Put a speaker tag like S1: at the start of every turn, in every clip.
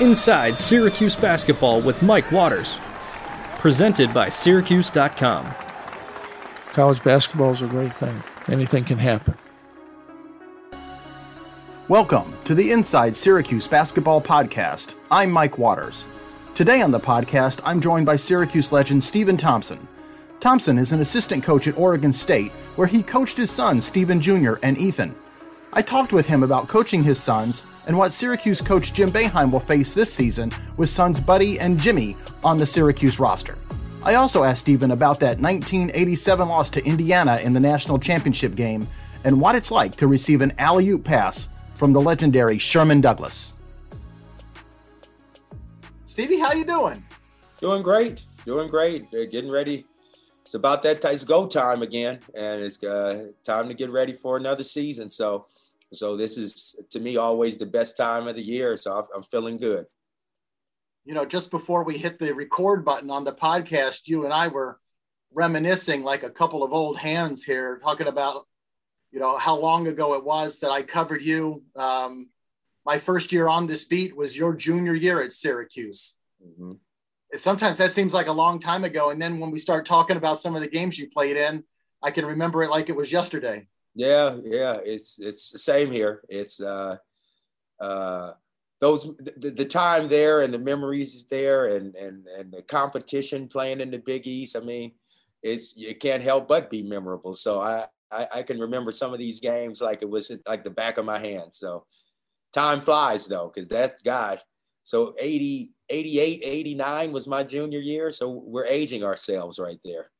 S1: Inside Syracuse Basketball with Mike Waters. Presented by Syracuse.com.
S2: College basketball is a great thing. Anything can happen.
S3: Welcome to the Inside Syracuse Basketball Podcast. I'm Mike Waters. Today on the podcast, I'm joined by Syracuse legend Stephen Thompson. Thompson is an assistant coach at Oregon State, where he coached his sons, Stephen Jr. and Ethan. I talked with him about coaching his sons and what Syracuse coach Jim Boeheim will face this season with sons Buddy and Jimmy on the Syracuse roster. I also asked Stephen about that 1987 loss to Indiana in the national championship game and what it's like to receive an alley oop pass from the legendary Sherman Douglas. Stevie, how you doing?
S4: Doing great. Doing great. They're getting ready. It's about that time. it's go time again, and it's uh, time to get ready for another season. So, so this is to me always the best time of the year. So I'm feeling good.
S3: You know, just before we hit the record button on the podcast, you and I were reminiscing like a couple of old hands here, talking about you know how long ago it was that I covered you. Um, my first year on this beat was your junior year at Syracuse. Mm-hmm. Sometimes that seems like a long time ago, and then when we start talking about some of the games you played in, I can remember it like it was yesterday.
S4: Yeah, yeah, it's it's the same here. It's uh, uh, those the, the time there and the memories is there, and and and the competition playing in the Big East. I mean, it's you can't help but be memorable. So I I, I can remember some of these games like it was like the back of my hand. So time flies though, because that's gosh. So 80, 88, 89 was my junior year. So we're aging ourselves right there.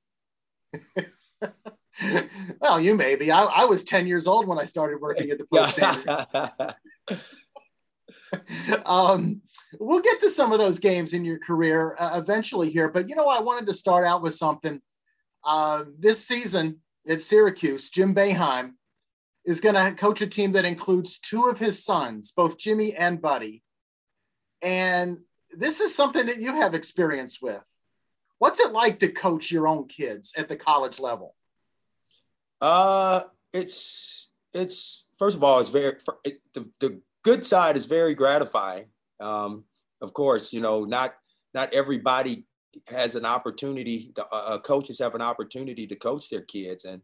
S3: well, you may be. I, I, was 10 years old when I started working at the Pro Standard. um, we'll get to some of those games in your career uh, eventually here. But you know, I wanted to start out with something. Uh, this season, at Syracuse, Jim Boeheim, is going to coach a team that includes two of his sons, both Jimmy and Buddy. And this is something that you have experience with. What's it like to coach your own kids at the college level?
S4: Uh, it's it's first of all, it's very it, the the good side is very gratifying. Um, of course, you know, not not everybody has an opportunity, the uh, uh, coaches have an opportunity to coach their kids. And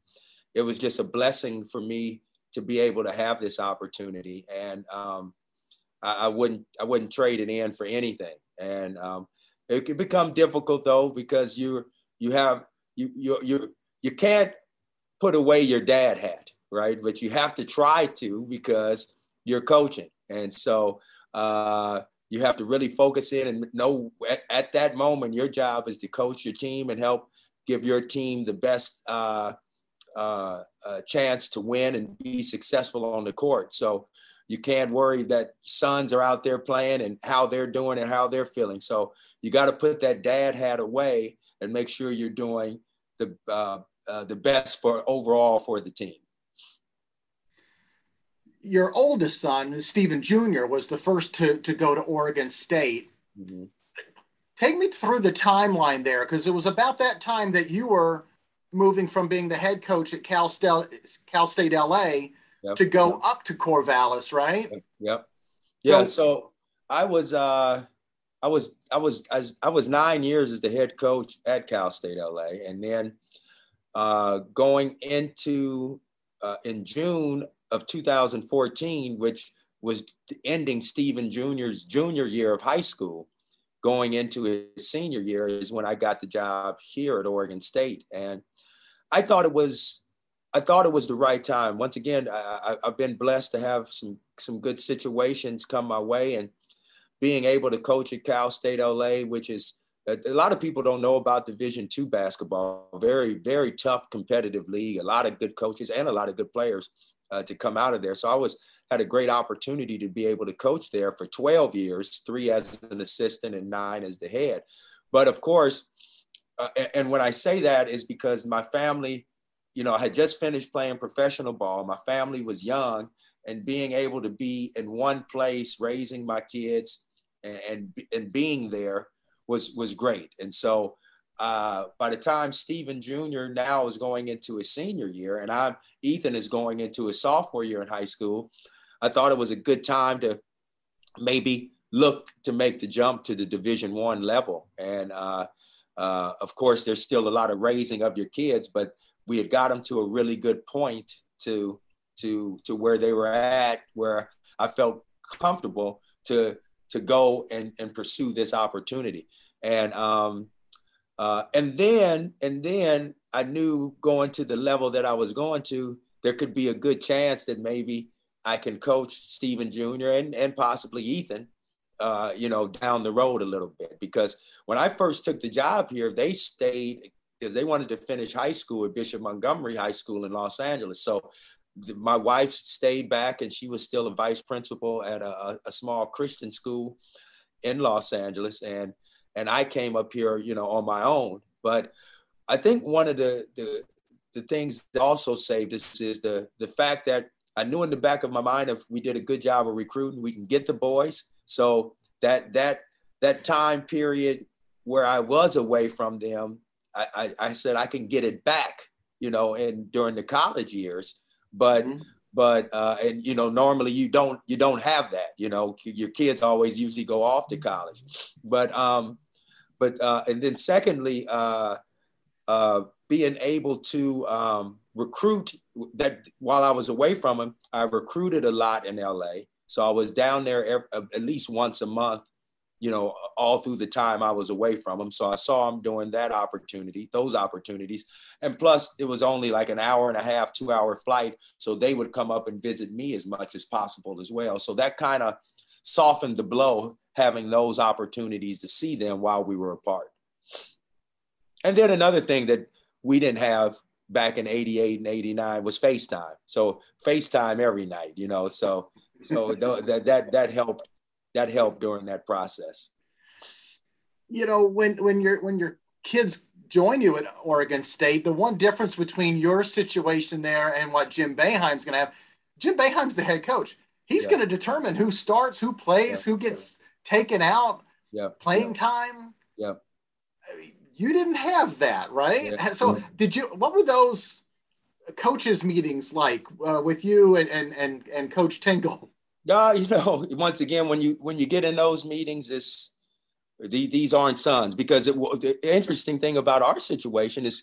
S4: it was just a blessing for me to be able to have this opportunity. And um, I, I, wouldn't, I wouldn't trade it in for anything. And um, it can become difficult though, because you, you have, you, you, you, you can't put away your dad hat, right? But you have to try to because you're coaching. And so, uh, you have to really focus in and know at, at, that moment your job is to coach your team and help give your team the best uh, uh, uh, chance to win and be successful on the court. So you can't worry that sons are out there playing and how they're doing and how they're feeling. So you got to put that dad hat away and make sure you're doing the uh, the best for overall for the team
S3: your oldest son, Stephen Jr., was the first to, to go to Oregon State. Mm-hmm. Take me through the timeline there, because it was about that time that you were moving from being the head coach at Cal State, Cal State LA yep. to go yep. up to Corvallis, right?
S4: Yep. Yeah. So, so I was, uh, I was, I was, I was, I was nine years as the head coach at Cal State LA, and then uh, going into uh, in June of 2014, which was ending Stephen Jr.'s junior year of high school, going into his senior year, is when I got the job here at Oregon State. And I thought it was, I thought it was the right time. Once again, I, have been blessed to have some some good situations come my way, and being able to coach at Cal State LA, which is a lot of people don't know about division two basketball very very tough competitive league a lot of good coaches and a lot of good players uh, to come out of there. So I was had a great opportunity to be able to coach there for 12 years, three as an assistant and nine as the head. But of course, uh, and when I say that is because my family, you know, I had just finished playing professional ball. My family was young, and being able to be in one place, raising my kids, and and, and being there was was great. And so uh, by the time Stephen Jr. now is going into his senior year, and I'm Ethan is going into his sophomore year in high school, I thought it was a good time to maybe look to make the jump to the Division One level. And uh, uh, of course, there's still a lot of raising of your kids, but we had got them to a really good point to to to where they were at, where I felt comfortable to to go and, and pursue this opportunity. And um, uh, and then and then I knew going to the level that I was going to, there could be a good chance that maybe I can coach Stephen Jr. and, and possibly Ethan, uh, you know, down the road a little bit. Because when I first took the job here, they stayed because they wanted to finish high school at Bishop Montgomery High School in Los Angeles. So my wife stayed back and she was still a vice principal at a, a small Christian school in Los Angeles. And and I came up here, you know, on my own. But I think one of the the the things that also saved us is the the fact that I knew in the back of my mind if we did a good job of recruiting, we can get the boys. So that that that time period where I was away from them, I, I, I said I can get it back, you know, and during the college years but mm-hmm. but uh, and you know normally you don't you don't have that you know your kids always usually go off to college but um but uh, and then secondly uh, uh, being able to um, recruit that while I was away from him I recruited a lot in LA so I was down there every, at least once a month you know, all through the time I was away from them. So I saw them during that opportunity, those opportunities. And plus, it was only like an hour and a half, two hour flight. So they would come up and visit me as much as possible as well. So that kind of softened the blow, having those opportunities to see them while we were apart. And then another thing that we didn't have back in 88 and 89 was FaceTime. So FaceTime every night, you know, so so that that that helped that helped during that process.
S5: You know, when when your when your kids join you at Oregon State, the one difference between your situation there and what Jim Boeheim's going to have, Jim Boeheim's the head coach. He's yeah. going to determine who starts, who plays, yeah. who gets taken out,
S4: yeah.
S5: playing time.
S4: Yeah.
S5: you didn't have that, right? So did you? What were those coaches meetings like uh, with you and and and and Coach Tinkle?
S4: Yeah, you know, once again, when you when you get in those meetings, it's the, these aren't sons because it, the interesting thing about our situation is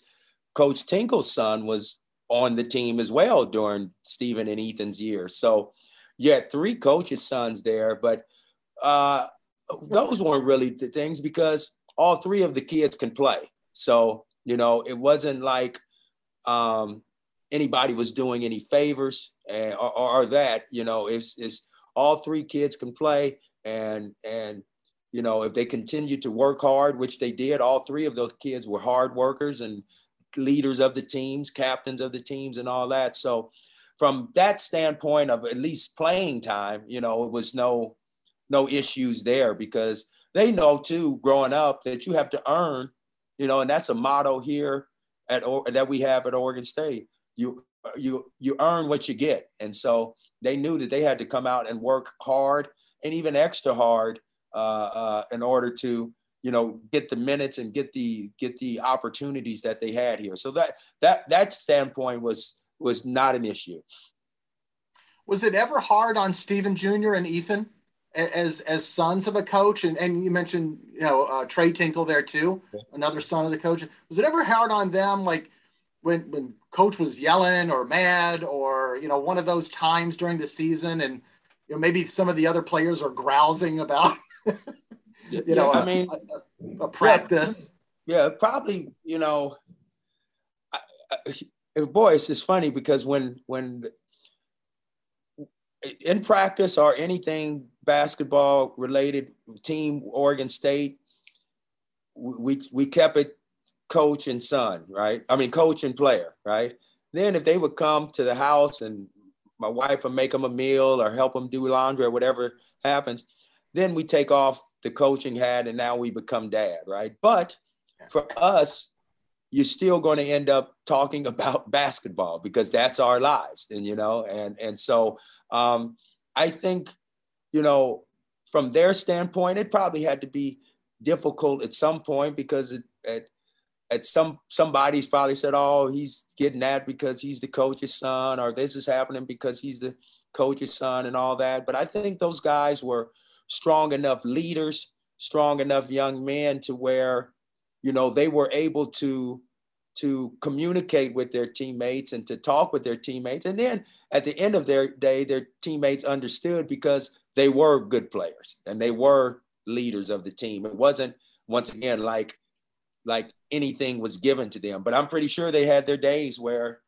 S4: Coach Tinkle's son was on the team as well during Stephen and Ethan's year. So you had three coaches' sons there, but uh, those weren't really the things because all three of the kids can play. So you know, it wasn't like um, anybody was doing any favors and, or, or, that. You know, it's, it's all three kids can play. And and you know if they continue to work hard which they did all three of those kids were hard workers and leaders of the teams captains of the teams and all that. So from that standpoint of at least playing time you know it was no no issues there because they know too growing up that you have to earn you know and that's a motto here at that we have at Oregon State. You you you earn what you get. And so they knew that they had to come out and work hard and even extra hard uh, uh, in order to you know get the minutes and get the get the opportunities that they had here. So that that that standpoint was was not an issue.
S5: Was it ever hard on Stephen Jr. and Ethan as as sons of a coach? And, and you mentioned you know uh, Trey Tinkle there too another son of the coach. Was it ever hard on them like when when coach was yelling or mad or you know one of those times during the season and you know maybe some of the other players are grousing about you yeah, know I a, mean a, a practice
S4: yeah, yeah, probably you know I, I, boy it's just funny because when when in practice or anything basketball related team Oregon State we we kept it coach and son, right? I mean, coach and player, right? Then if they would come to the house and my wife would make them a meal or help them do laundry or whatever happens, then we take off the coaching hat and now we become dad, right? But for us, you're still going to end up talking about basketball because that's our lives, and you know, and and so um, I think, you know, from their standpoint, it probably had to be difficult at some point because it, it at some somebody's probably said, "Oh, he's getting that because he's the coach's son," or "This is happening because he's the coach's son," and all that. But I think those guys were strong enough leaders, strong enough young men to where, you know, they were able to to communicate with their teammates and to talk with their teammates. And then at the end of their day, their teammates understood because they were good players and they were leaders of the team. It wasn't once again like like anything was given to them. But I'm pretty sure they had their days where,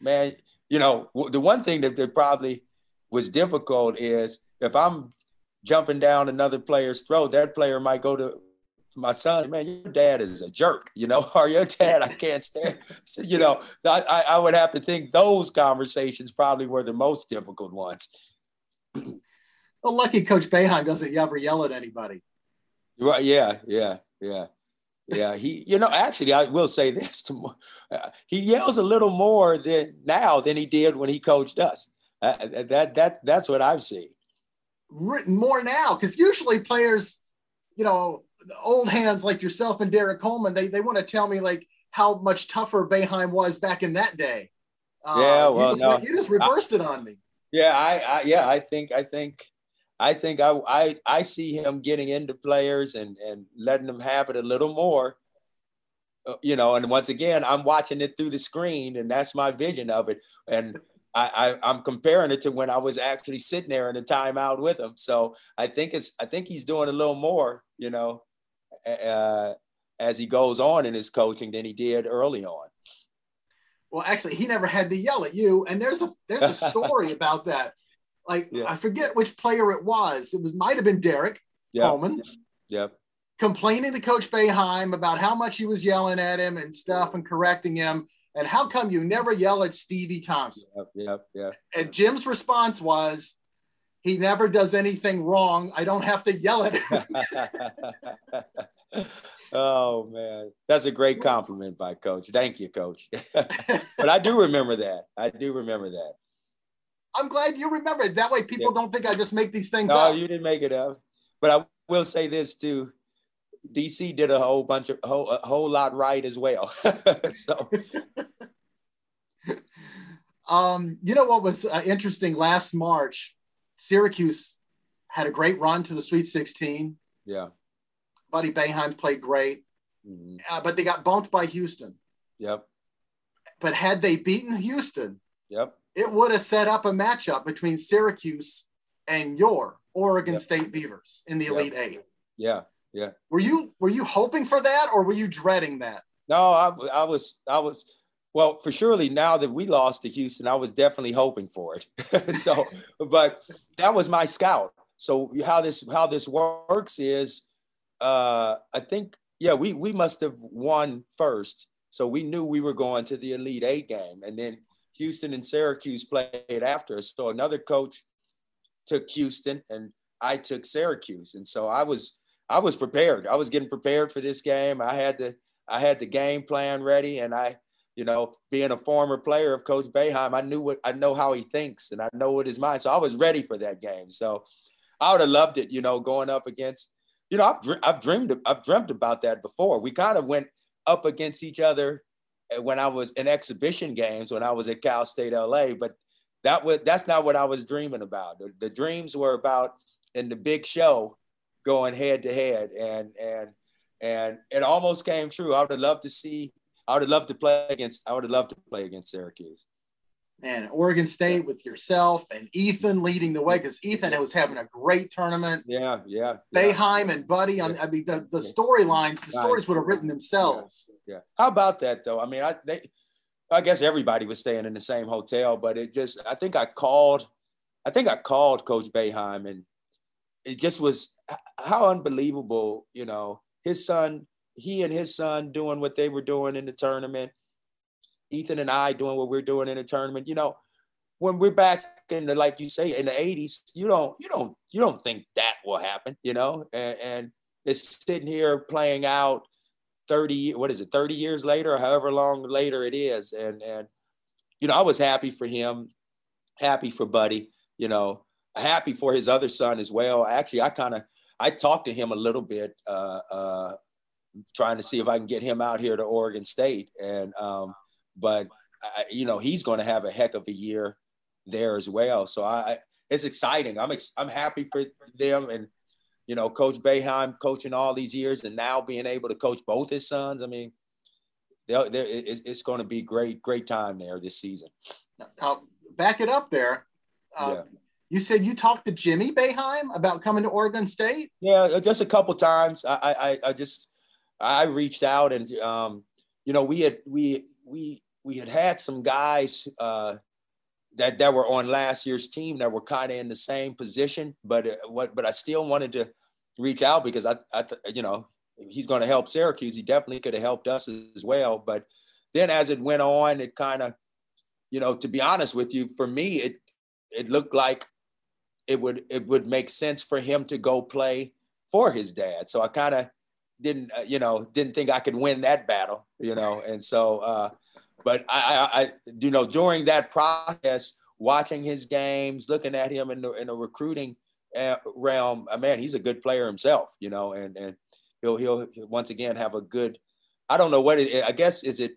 S4: man, you know, the one thing that, that probably was difficult is if I'm jumping down another player's throat, that player might go to my son, man, your dad is a jerk, you know, or your dad, I can't stand. So, you know, I, I would have to think those conversations probably were the most difficult ones.
S3: well, lucky Coach Boeheim doesn't ever yell at anybody.
S4: Right. Yeah. Yeah. Yeah. Yeah. He, you know, actually, I will say this: to, uh, he yells a little more than now than he did when he coached us. Uh, that that that's what I've seen.
S3: Written more now because usually players, you know, old hands like yourself and Derrick Coleman, they they want to tell me like how much tougher Boeheim was back in that day.
S4: Uh, yeah, well,
S3: you just,
S4: no,
S3: you just reversed
S4: I,
S3: it on me.
S4: Yeah, I, I yeah, I think I think I think I, I I see him getting into players and and letting them have it a little more. Uh, you know, and once again, I'm watching it through the screen, and that's my vision of it. And I, I am comparing it to when I was actually sitting there in a timeout with him. So I think it's I think he's doing a little more, you know, uh, as he goes on in his coaching than he did early on.
S3: Well, actually, he never had to yell at you, and there's a there's a story about that. Like yeah. I forget which player it was. It was might have been Derrick yep. Coleman.
S4: Yep.
S3: Complaining to Coach Boeheim about how much he was yelling at him and stuff and correcting him. And how come you never yell at Stevie Thompson?
S4: Yep, yep, yep.
S3: And Jim's response was, he never does anything wrong. I don't have to yell at him.
S4: oh man, that's a great compliment by Coach. Thank you, Coach. but I do remember that. I do remember that.
S3: I'm glad you remember it. That way people yeah. don't think I just make these things
S4: no,
S3: up.
S4: No, you didn't make it up. But I will say this too. DC did a whole bunch of whole, a whole lot right as well. so
S3: um, you know what was uh, interesting last March? Syracuse had a great run to the Sweet 16.
S4: Yeah.
S3: Buddy Boeheim played great, mm-hmm. uh, but they got bumped by Houston.
S4: Yep.
S3: But had they beaten Houston,
S4: yep,
S3: it would have set up a matchup between Syracuse and your Oregon yep. State Beavers in the Elite Eight.
S4: Yeah, yeah.
S3: Were you were you hoping for that, or were you dreading that?
S4: No, I, I was I was well for surely now that we lost to Houston, I was definitely hoping for it. so, but that was my scout. So how this how this works is, uh, I think yeah we we must have won first, so we knew we were going to the Elite Eight game, and then Houston and Syracuse played after us. So another coach took Houston and I took Syracuse. And so I was I was prepared. I was getting prepared for this game. I had the I had the game plan ready and I you know, being a former player of Coach Boeheim, I knew what I know how he thinks and I know what his mind. So I was ready for that game. So I would have loved it, you know, going up against, you know, I've, I've dreamed I've dreamt about that before. We kind of went up against each other when I was in exhibition games when I was at Cal State LA, but that was that's not what I was dreaming about. The, the dreams were about in the big show going head to head and and and it almost came true. I would have loved to see I would have loved to play against I would have loved to play against Syracuse
S3: and Oregon State with yourself and Ethan leading the way because Ethan was having a great tournament.
S4: Yeah, yeah.
S3: Boeheim and Buddy on. I mean, the, the storylines, the stories would have written themselves.
S4: Yeah. yeah. How about that though? I mean, I they, I guess everybody was staying in the same hotel, but it just I think I called, I think I called Coach Boeheim and it just was how unbelievable, you know, his son, he and his son doing what they were doing in the tournament Ethan and I doing what we're doing in the tournament, you know, when we're back in the like you say in the 80s, you don't you don't you don't think that will happen, you know, and, and it's sitting here playing out 30 what is it 30 years later or however long later it is. And and you know i was happy for him happy for buddy you know happy for his other son as well. Actually i kind of i talked to him a little bit uh, uh, trying to see if i can get him out here to oregon state. And um, but I, you know he's going to have a heck of a year there as well. So I, it's exciting. I'm ex- I'm happy for them, and you know, Coach Boeheim coaching all these years and now being able to coach both his sons. I mean, they're, they're, it's, it's going to be great, great time there this season.
S3: Now, back it up there. Uh, yeah. You said you talked to Jimmy Boeheim about coming to Oregon State.
S4: Yeah, just a couple times. I, I, I just, I reached out and, um, you know, we had, we, we, we had had some guys uh, that that were on last year's team that were kind of in the same position, but uh, what, but I still wanted to reach out because I, I, you know, he's going to help Syracuse. He definitely could have helped us as well. But then as it went on, it kind of, you know, to be honest with you, for me, it it looked like it would it would make sense for him to go play for his dad. So I kind of didn't, uh, you know, didn't think I could win that battle, you know, and so. uh but I, I, I, you know, during that process, watching his games, looking at him in the in the recruiting uh, realm, uh, man, he's a good player himself, you know, and and he'll he'll once again have a good. I don't know what it. I guess is it.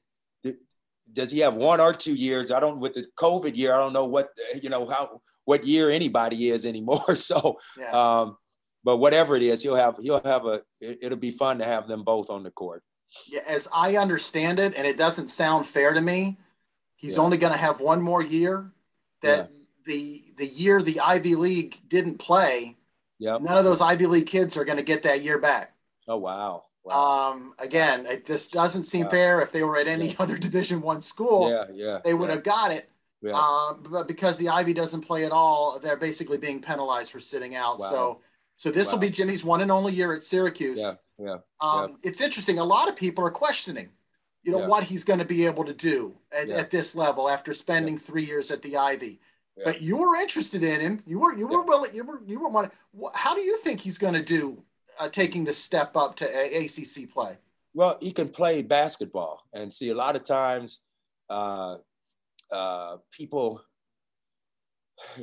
S4: Does he have one or two years? I don't. With the COVID year, I don't know what you know how what year anybody is anymore. So, yeah. um, but whatever it is, he'll have he'll have a. It, will be fun to have them both on the court.
S3: Yeah, as I understand it, and it doesn't sound fair to me, he's yeah. only going to have one more year. That yeah. the the year the Ivy League didn't play,
S4: yeah,
S3: none of those Ivy League kids are going to get that year back.
S4: Oh wow. wow.
S3: Um, again, it just doesn't seem wow. fair. If they were at any yeah. other Division One school,
S4: yeah, yeah,
S3: they would have got it. Yeah. Um, but because the Ivy doesn't play at all, they're basically being penalized for sitting out. Wow. So, so this wow. will be Jimmy's one and only year at Syracuse.
S4: Yeah, yeah.
S3: Um, yeah. It's interesting. A lot of people are questioning, you know, yeah. what he's going to be able to do at, at this level after spending three years at the Ivy. But you were interested in him. You were you were willing. You were you were wanting. How do you think he's going to do uh, taking the step up to a- ACC play?
S4: Well, he can play basketball, and see a lot of times, uh, uh, people.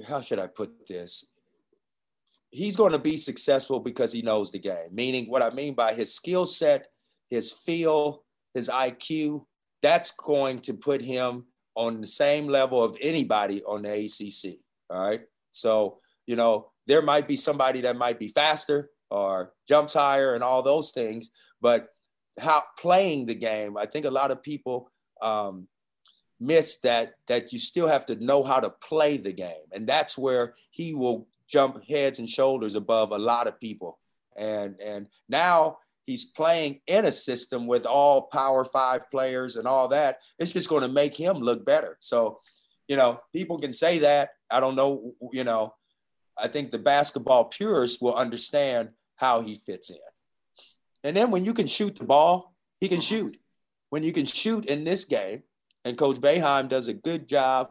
S4: How should I put this? He's going to be successful because he knows the game. Meaning, what I mean by his skill set, his feel, his IQ. That's going to put him on the same level of anybody on the ACC. All right. So, you know, there might be somebody that might be faster, or jumps higher and all those things. But how playing the game, I think a lot of people um, miss that that you still have to know how to play the game, and that's where he will jump heads and shoulders above a lot of people. And and now he's playing in a system with all power five players and all that. It's just going to make him look better. So, you know, people can say that. I don't know, you know, I think the basketball purists will understand how he fits in. And then when you can shoot the ball, he can shoot. When you can shoot in this game, and Coach Boeheim does a good job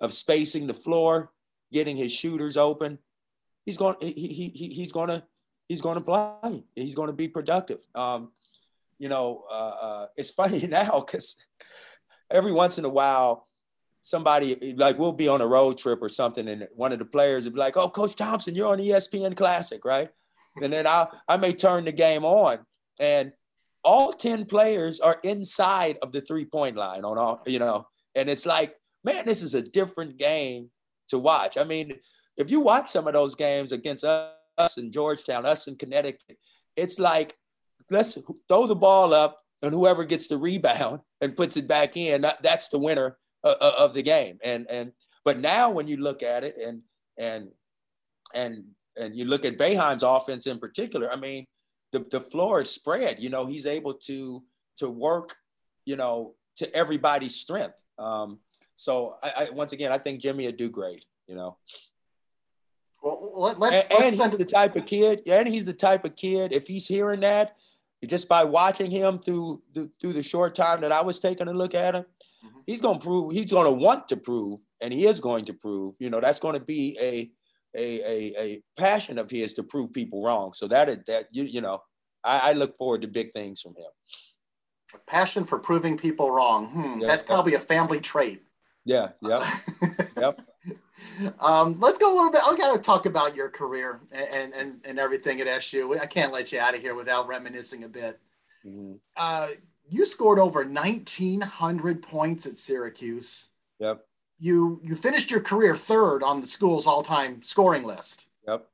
S4: of spacing the floor, getting his shooters open, he's going he, he, he he's going to he's going to play. He's going to be productive. Um, you know, uh, uh, it's funny now because every once in a while somebody like we'll be on a road trip or something, and one of the players would be like, "Oh, Coach Thompson, you're on ESPN Classic, right?" And then I I may turn the game on, and all ten players are inside of the three point line on all you know, and it's like, man, this is a different game to watch. I mean, if you watch some of those games against us in Georgetown, us in Connecticut, it's like let's throw the ball up and whoever gets the rebound and puts it back in, that, that's the winner uh, uh, of the game. And and but now when you look at it and and and and you look at Boeheim's offense in particular, I mean, the, the floor is spread. You know, he's able to to work, you know, to everybody's strength. Um, so I, I once again, I think Jimmy would do great. You know.
S3: Well, let's, and,
S4: let's and he's the type of kid, and he's the type of kid. If he's hearing that, just by watching him through the, through the short time that I was taking a look at him, he's going to prove he's going to want to prove and he is going to prove you know that's going to be a a, a, a passion of his to prove people wrong. So that is that you, you know I, I look forward to big things from him.
S3: A passion for proving people wrong. Hmm, yeah, that's probably a family trait.
S4: Yeah yeah yep
S3: um, let's go a little bit. I got to talk about your career and, and and everything at SU. I can't let you out of here without reminiscing a bit. Mm-hmm. Uh, you scored over 1900 points at Syracuse.
S4: Yep.
S3: You you finished your career third on the school's all-time scoring list.
S4: Yep.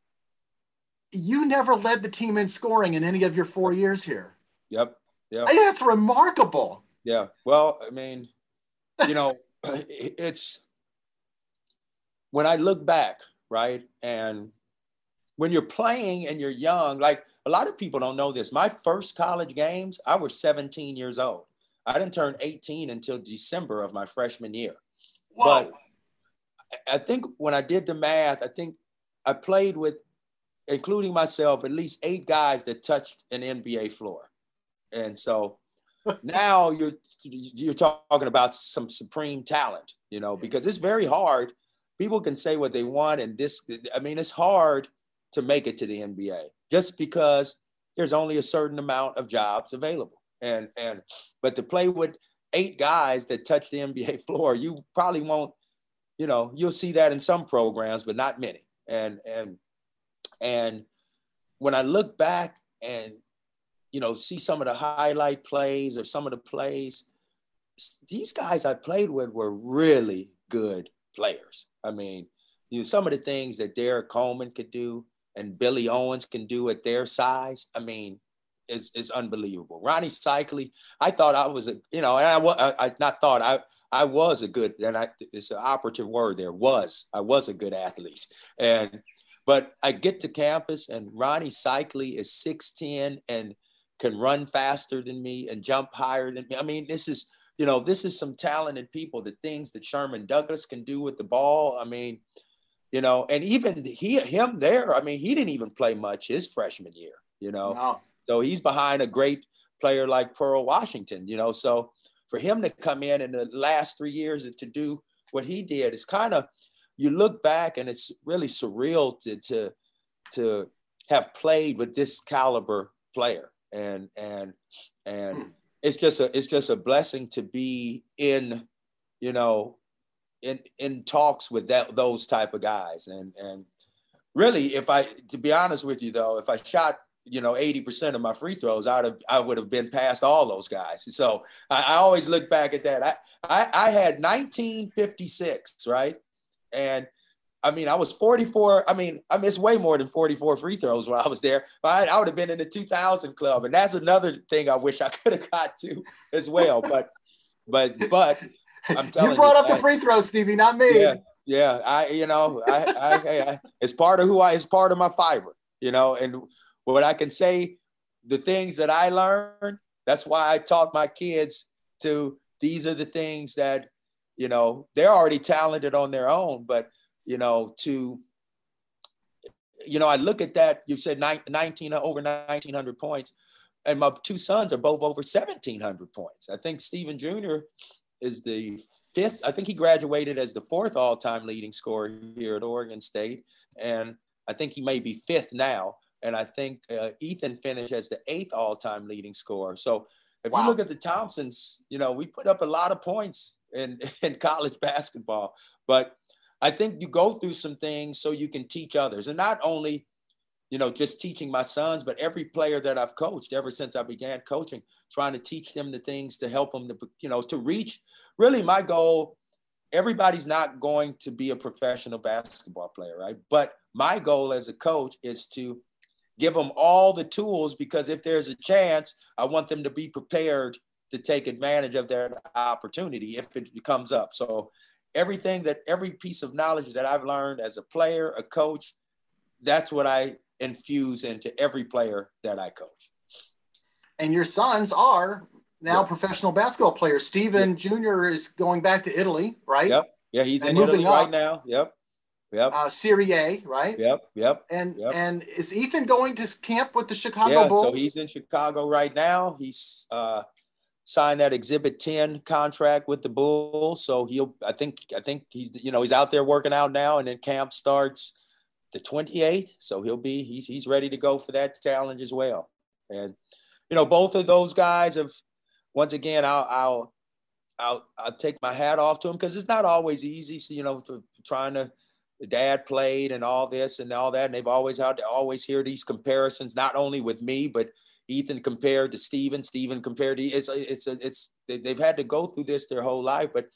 S3: you never led the team in scoring in any of your four years here.
S4: Yep. Yeah.
S3: I think that's remarkable.
S4: Yeah. Well, I mean, you know, it's when I look back, right? And when you're playing and you're young, like a lot of people don't know this. My first college games, I was 17 years old. I didn't turn 18 until December of my freshman year. Whoa. But I think when I did the math, I think I played with, including myself, at least eight guys that touched an NBA floor. And so now you're you're talking about some supreme talent, you know, because it's very hard. People can say what they want, and this, I mean, it's hard to make it to the NBA just because there's only a certain amount of jobs available. And and but to play with eight guys that touch the NBA floor, you probably won't, you know, you'll see that in some programs, but not many. And and and when I look back and you know, see some of the highlight plays or some of the plays. These guys I played with were really good players. I mean, you know, some of the things that Derrick Coleman could do and Billy Owens can do at their size. I mean, is is unbelievable. Ronnie Seikaly, I thought I was a, you know, I was I, not thought I I was a good, and I it's an operative word there was I was a good athlete, and but I get to campus and Ronnie Seikaly is six ten and can run faster than me and jump higher than me. I mean, this is, you know, this is some talented people. The things that Sherman Douglas can do with the ball. I mean, you know, and even he him there, I mean, he didn't even play much his freshman year, you know. No. So he's behind a great player like Pearl Washington, you know. So for him to come in in the last three years and to do what he did, it's kind of you look back and it's really surreal to to to have played with this caliber player and and and hmm. It's just a it's just a blessing to be in you know in in talks with that those type of guys. And and really if i to be honest with you though if i shot you know 80% of my free throws i would have i would have been past all those guys. So i, I always look back at that. I, I i had 1956 right? And I mean, I was 44. I mean, I missed way more than 44 free throws when I was there. But I, I would have been in the 2000 club, and that's another thing I wish I could have got to as well. But, but, but I'm telling
S3: you, brought
S4: you,
S3: up I, the free throw, Stevie, not me.
S4: Yeah, yeah. I, you know, I, I, I, it's part of who I. It's part of my fiber. You know, and what I can say, the things that I learned. That's why I taught my kids to. These are the things that, you know, they're already talented on their own, but you know, to, you know, I look at that, you said 19, over 1900 points, and my two sons are both over 1700 points. I think Stephen Jr. is the fifth, I think he graduated as the fourth all time leading scorer here at Oregon State. And I think he may be fifth now. And I think uh, Ethan finished as the eighth all time leading scorer. So if wow. you look at the Thompsons, you know, we put up a lot of points in, in college basketball. But I think you go through some things so you can teach others. And not only, you know, just teaching my sons, but every player that I've coached ever since I began coaching, trying to teach them the things to help them to, you know, to reach. Really, my goal, everybody's not going to be a professional basketball player, right? But my goal as a coach is to give them all the tools because if there's a chance, I want them to be prepared to take advantage of their opportunity if it comes up. So everything that every piece of knowledge that I've learned as a player, a coach, that's what I infuse into every player that I coach.
S3: And your sons are now professional basketball players. Stephen Jr. is going back to Italy, right?
S4: Yep. Yeah, he's and in Italy up. right now. Yep. Yep.
S3: Uh, Serie A, right?
S4: Yep. Yep.
S3: And
S4: yep.
S3: and is Ethan going to camp with the Chicago
S4: yeah,
S3: Bulls?
S4: So he's in Chicago right now. He's uh, signed that Exhibit 10 contract with the Bulls. So he'll, I think, I think he's, you know, he's out there working out now, and then camp starts the 28th. So he'll be, he's, he's ready to go for that challenge as well. And, you know, both of those guys have, once again, I'll, I'll, I'll, I'll take my hat off to them because it's not always easy. So, you know, to, trying to, the dad played and all this and all that. And they've always had to always hear these comparisons, not only with me, but Ethan compared to Stephen, Stephen compared to it's it's it's they've had to go through this their whole life, but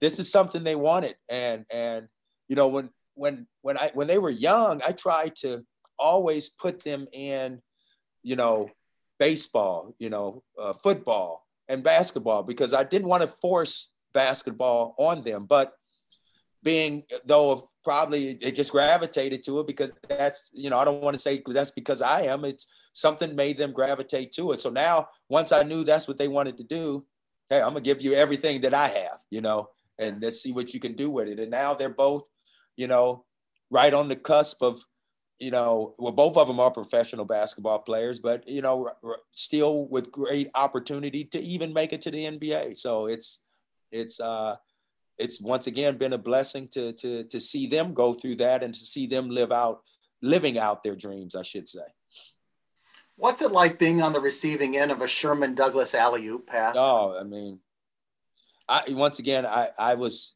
S4: this is something they wanted. And and you know when when when I when they were young, I tried to always put them in, you know, baseball, you know, uh, football and basketball because I didn't want to force basketball on them. But being though probably it just gravitated to it because that's you know I don't want to say that's because I am. It's something made them gravitate to it. So now once I knew that's what they wanted to do, hey, I'm gonna give you everything that I have, you know, and let's see what you can do with it. And now they're both, you know, right on the cusp of you know, well, both of them are professional basketball players, but you know, still with great opportunity to even make it to the NBA. So it's it's uh it's once again been a blessing to to to see them go through that and to see them live out living out their dreams, I should say.
S3: What's it like being on the receiving end of a Sherman Douglas alley oop pass?
S4: Oh, I mean, I once again I I was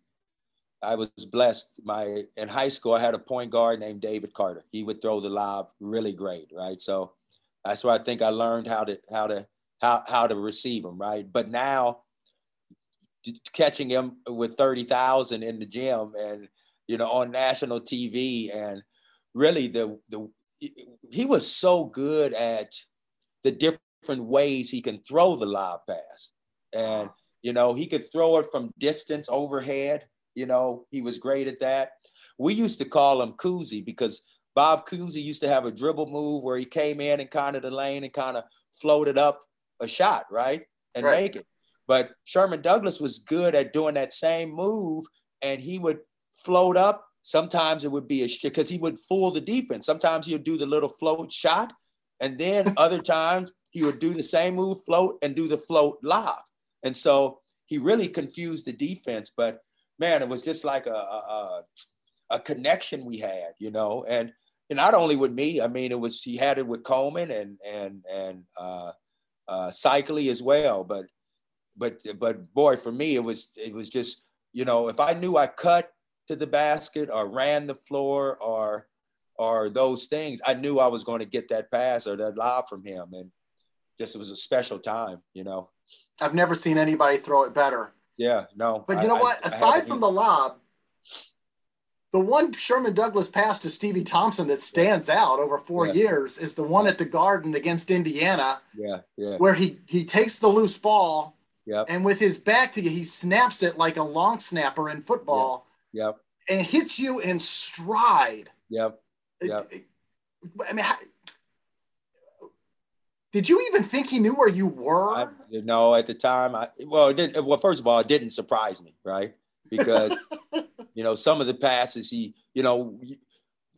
S4: I was blessed. My in high school, I had a point guard named David Carter. He would throw the lob really great, right? So that's where I think I learned how to how to how how to receive him, right? But now catching him with thirty thousand in the gym and you know on national TV and really the the he was so good at the different ways he can throw the lob pass and you know he could throw it from distance overhead you know, he was great at that. We used to call him Cousy because Bob Cousy used to have a dribble move where he came in and kind of the lane and kind of floated up a shot, right? And right. make it. But Sherman Douglas was good at doing that same move and he would float up. Sometimes it would be a because he would fool the defense. Sometimes he would do the little float shot. And then other times he would do the same move, float, and do the float lob. And so he really confused the defense. But man, it was just like a, a, a connection we had, you know, and, and not only with me, I mean, it was, he had it with Coleman and, and, and, uh, uh, Seikaly as well. But, but, but boy, for me, it was, it was just, you know, if I knew I cut to the basket or ran the floor or, or those things, I knew I was going to get that pass or that lob from him. And just, it was a special time, you know.
S3: I've never seen anybody throw it better.
S4: Yeah, no.
S3: But you know I, what? I, Aside I from the lob, the one Sherman Douglas pass to Stevie Thompson that stands out over four yeah. years is the one at the Garden against Indiana.
S4: Yeah, yeah.
S3: Where he he takes the loose ball.
S4: Yep.
S3: And with his back to you, he snaps it like a long snapper in football.
S4: Yep.
S3: And hits you in stride.
S4: Yep. Yep.
S3: I mean, how, did you even think he knew where you were? I,
S4: you know, at the time, I well, it didn't. Well, first of all, it didn't surprise me, right? Because you know, some of the passes he, you know,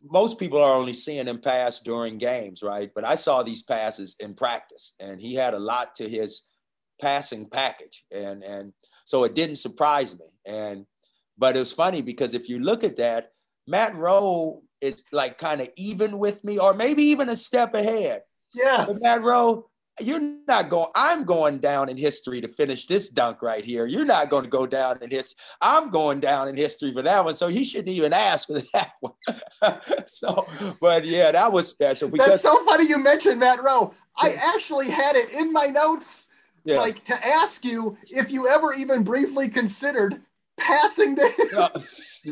S4: most people are only seeing him pass during games, right? But I saw these passes in practice, and he had a lot to his passing package, and and so it didn't surprise me. And but it was funny because if you look at that, Matt Roe is like kind of even with me, or maybe even a step ahead
S3: yeah. But
S4: Matt Roe, you're not going, I'm going down in history to finish this dunk right here. You're not going to go down in history. I'm going down in history for that one. So he shouldn't even ask for that one. so, but yeah, that was special.
S3: Because, That's so funny you mentioned Matt Roe. I actually had it in my notes, yeah. like to ask you if you ever even briefly considered passing
S4: the.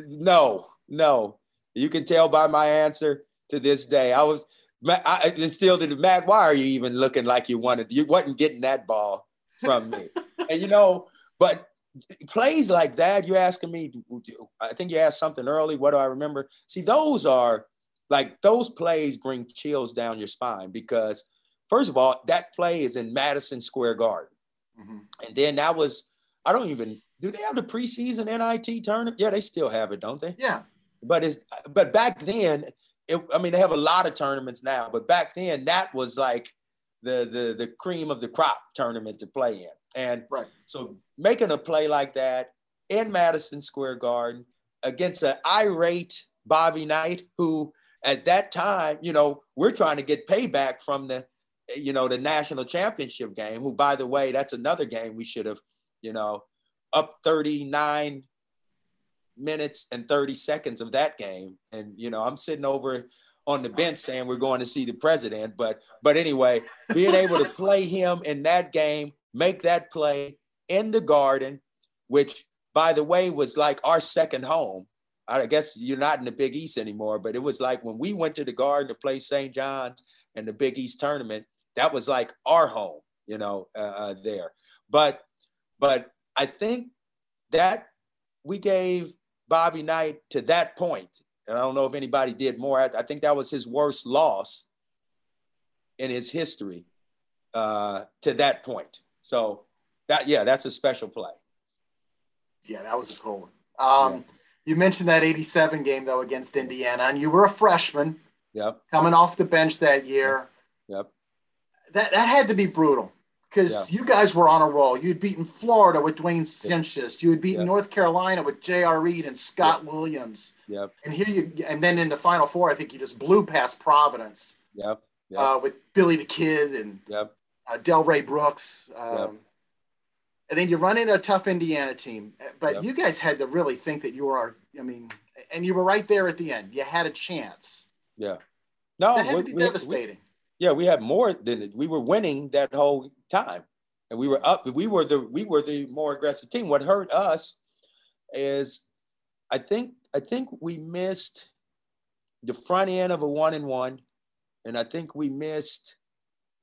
S4: no, no. You can tell by my answer to this day. I was, I, and still did Matt, why are you even looking like you wanted? You wasn't getting that ball from me. and you know, but plays like that, you're asking me, I think you asked something early. What do I remember? See, those are like those plays bring chills down your spine because first of all, that play is in Madison Square Garden. Mm-hmm. And then that was, I don't even do they have the preseason NIT tournament? Yeah, they still have it, don't they?
S3: Yeah.
S4: But it's but back then it, I mean, they have a lot of tournaments now, but back then that was like the the the cream of the crop tournament to play in. And
S3: right.
S4: so making a play like that in Madison Square Garden against an irate Bobby Knight, who at that time, you know, we're trying to get payback from the, you know, the national championship game. Who, by the way, that's another game we should have, you know, up 39 minutes and 30 seconds of that game. And, you know, I'm sitting over on the bench saying we're going to see the president. But, but anyway, being able to play him in that game, make that play in the garden, which by the way was like our second home. I guess you're not in the Big East anymore, but it was like when we went to the Garden to play St. John's and the Big East tournament, that was like our home, you know, uh, uh, there. But, but I think that we gave Bobby Knight to that point, and I don't know if anybody did more. I, I think that was his worst loss in his history uh, to that point. So that yeah, that's a special play.
S3: Yeah, that was a cool one. Um, yeah. You mentioned that '87 game though against Indiana, and you were a freshman.
S4: Yep.
S3: Coming off the bench that year.
S4: Yep.
S3: That that had to be brutal because you guys were on a roll. You'd beaten Florida with Dwayne Schintzius. You had beaten yep. North Carolina with J.R. Reid and Scott yep. Williams.
S4: Yep.
S3: And here you, and then in the Final Four, I think you just blew past Providence.
S4: Yep.
S3: yep. Uh, with Billy the Kid and
S4: yep.
S3: uh, Delray Brooks. Um, yep. And then you run into a tough Indiana team, but you guys had to really think that you were. I mean, and you were right there at the end. You had a chance.
S4: Yeah. No,
S3: that had we, to be we, devastating.
S4: We, yeah, we had more than. We were winning that whole time, and we were up. We were the we were the more aggressive team. What hurt us is, I think I think we missed the front end of a one and one, and I think we missed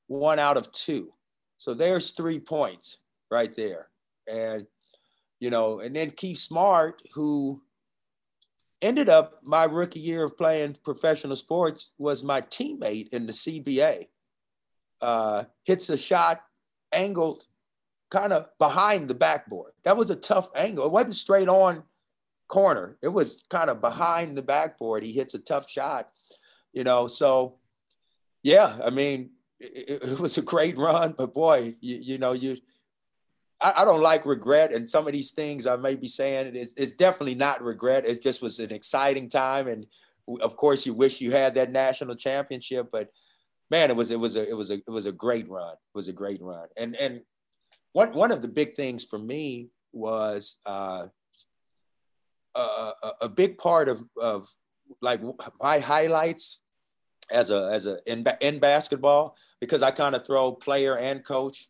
S4: one out of two. So there's three points right there, and you know, and then Keith Smart, who ended up my rookie year of playing professional sports was my teammate in the CBA. Uh, hits a shot angled kind of behind the backboard. That was a tough angle. It wasn't straight on corner. It was kind of behind the backboard. He hits a tough shot, you know. So, yeah, I mean, it, it was a great run, but boy, you, you know, you I, I, don't like regret, and some of these things I may be saying it's, it's definitely not regret. It just was an exciting time, and of course, you wish you had that national championship. But man, it was it was a it was a it was a great run. It was a great run, and and one one of the big things for me was uh, a, a big part of of like my highlights as a as a in, in basketball because I kind of throw player and coach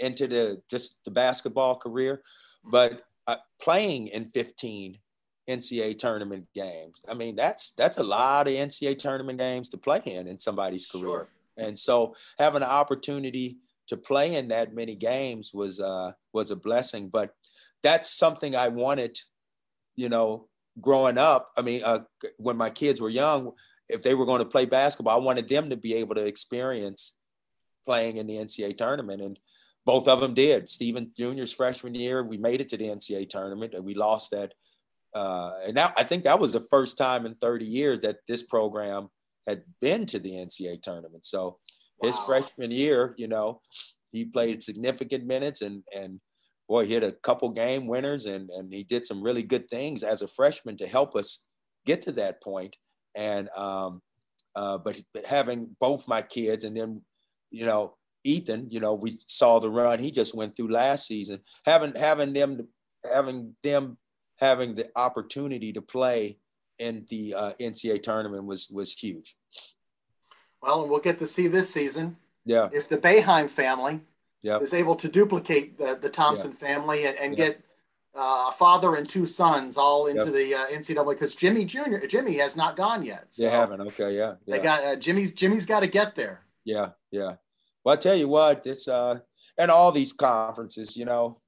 S4: into the just the basketball career, but uh, playing in 15 NCAA tournament games. I mean, that's that's a lot of NCAA tournament games to play in in somebody's career. Sure. And so having an opportunity to play in that many games was uh, was a blessing. But that's something I wanted, you know, growing up. I mean, uh, when my kids were young, if they were going to play basketball, I wanted them to be able to experience playing in the NCAA tournament. And both of them did. Stephen Jr.'s freshman year, we made it to the NCAA tournament and we lost that. Uh, and now I think that was the first time in 30 years that this program had been to the NCAA tournament. So wow. his freshman year, you know, he played significant minutes and and boy, he had a couple game winners and and he did some really good things as a freshman to help us get to that point. And um, uh, but having both my kids and then, you know, Ethan, you know, we saw the run he just went through last season. Having having them having them having the opportunity to play in the uh, NCAA tournament was was huge.
S3: Well, and we'll get to see this season.
S4: Yeah.
S3: If the Boeheim family
S4: yep.
S3: is able to duplicate the, the Thompson family and, and yep. get uh, a father and two sons all into yep. the uh, NCAA because Jimmy Jr. Jimmy has not gone yet.
S4: So they haven't. Okay. Yeah.
S3: yeah. They got uh, Jimmy's Jimmy's got to get there.
S4: Yeah. Yeah. Well, I tell you what, this uh, and all these conferences, you know,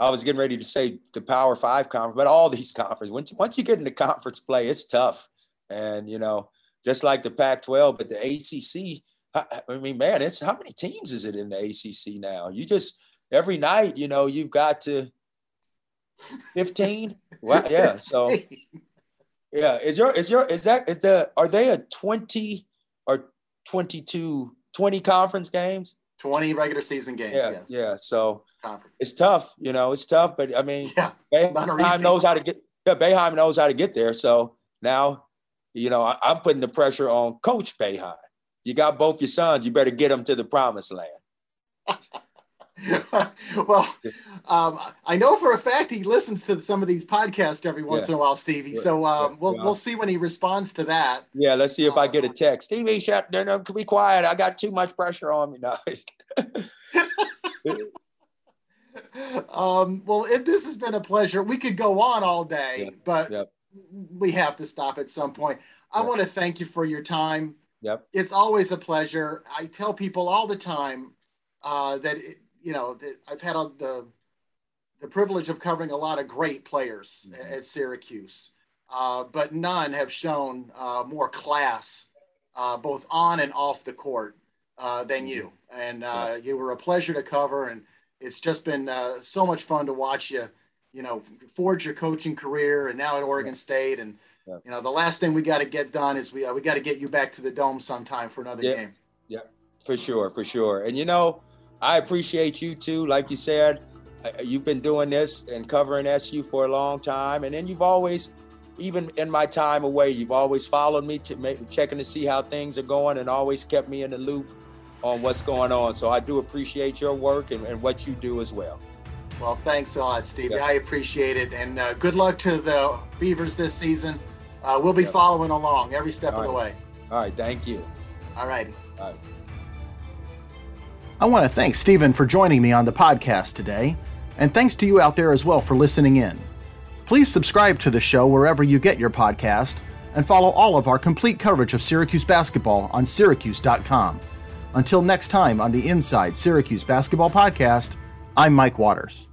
S4: I was getting ready to say the Power Five conference, but all these conferences, once once you get into conference play, it's tough, and you know, just like the Pac-12, but the ACC. I mean, man, it's how many teams is it in the ACC now? You just every night, you know, you've got to 15. Well, yeah. So, yeah, is your is your is that is the are they a 20 or 22 20 conference games
S3: 20 regular season games
S4: yeah
S3: yes.
S4: yeah so conference. it's tough you know it's tough but i mean
S3: yeah
S4: Boeheim knows how to get yeah, Boeheim knows how to get there so now you know I, am putting the pressure on coach Boeheim you got both your sons you better get them to the promised land
S3: well, um, I know for a fact he listens to some of these podcasts every once yeah. in a while, Stevie. So um, we'll we'll see when he responds to that.
S4: Yeah, let's see if uh, I get a uh, text. Stevie, shut down. Be quiet. I got too much pressure on me now.
S3: um, well, it, this has been a pleasure. We could go on all day, but we have to stop at some point. I want to thank you for your time.
S4: Yep.
S3: It's always a pleasure. I tell people all the time uh, that it, you know I've had a, the the privilege of covering a lot of great players mm-hmm. at Syracuse, uh, but none have shown uh, more class, uh, both on and off the court, uh, than mm-hmm. you. And uh, you were a pleasure to cover, and it's just been so much fun to watch you. You know, forge your coaching career, and now at Oregon State, and yeah. You know, the last thing we got to get done is we uh, we got to get you back to the dome sometime for another
S4: yeah.
S3: game.
S4: Yeah, for sure, for sure. And you know, I appreciate you too. Like you said, you've been doing this and covering SU for a long time, and then you've always, even in my time away, you've always followed me, to make, checking to see how things are going, and always kept me in the loop on what's going on. So I do appreciate your work and, and what you do as well.
S3: Well, thanks a lot, Stevie. Yeah. I appreciate it, and uh, good luck to the Beavers this season. Uh, we'll be yep. following along every step All of right. the way.
S4: All right. Thank you.
S3: All right.
S4: All right.
S5: I want to thank Stephen for joining me on the podcast today, and thanks to you out there as well for listening in. Please subscribe to the show wherever you get your podcast and follow all of our complete coverage of Syracuse basketball on syracuse.com. Until next time on the Inside Syracuse Basketball Podcast, I'm Mike Waters.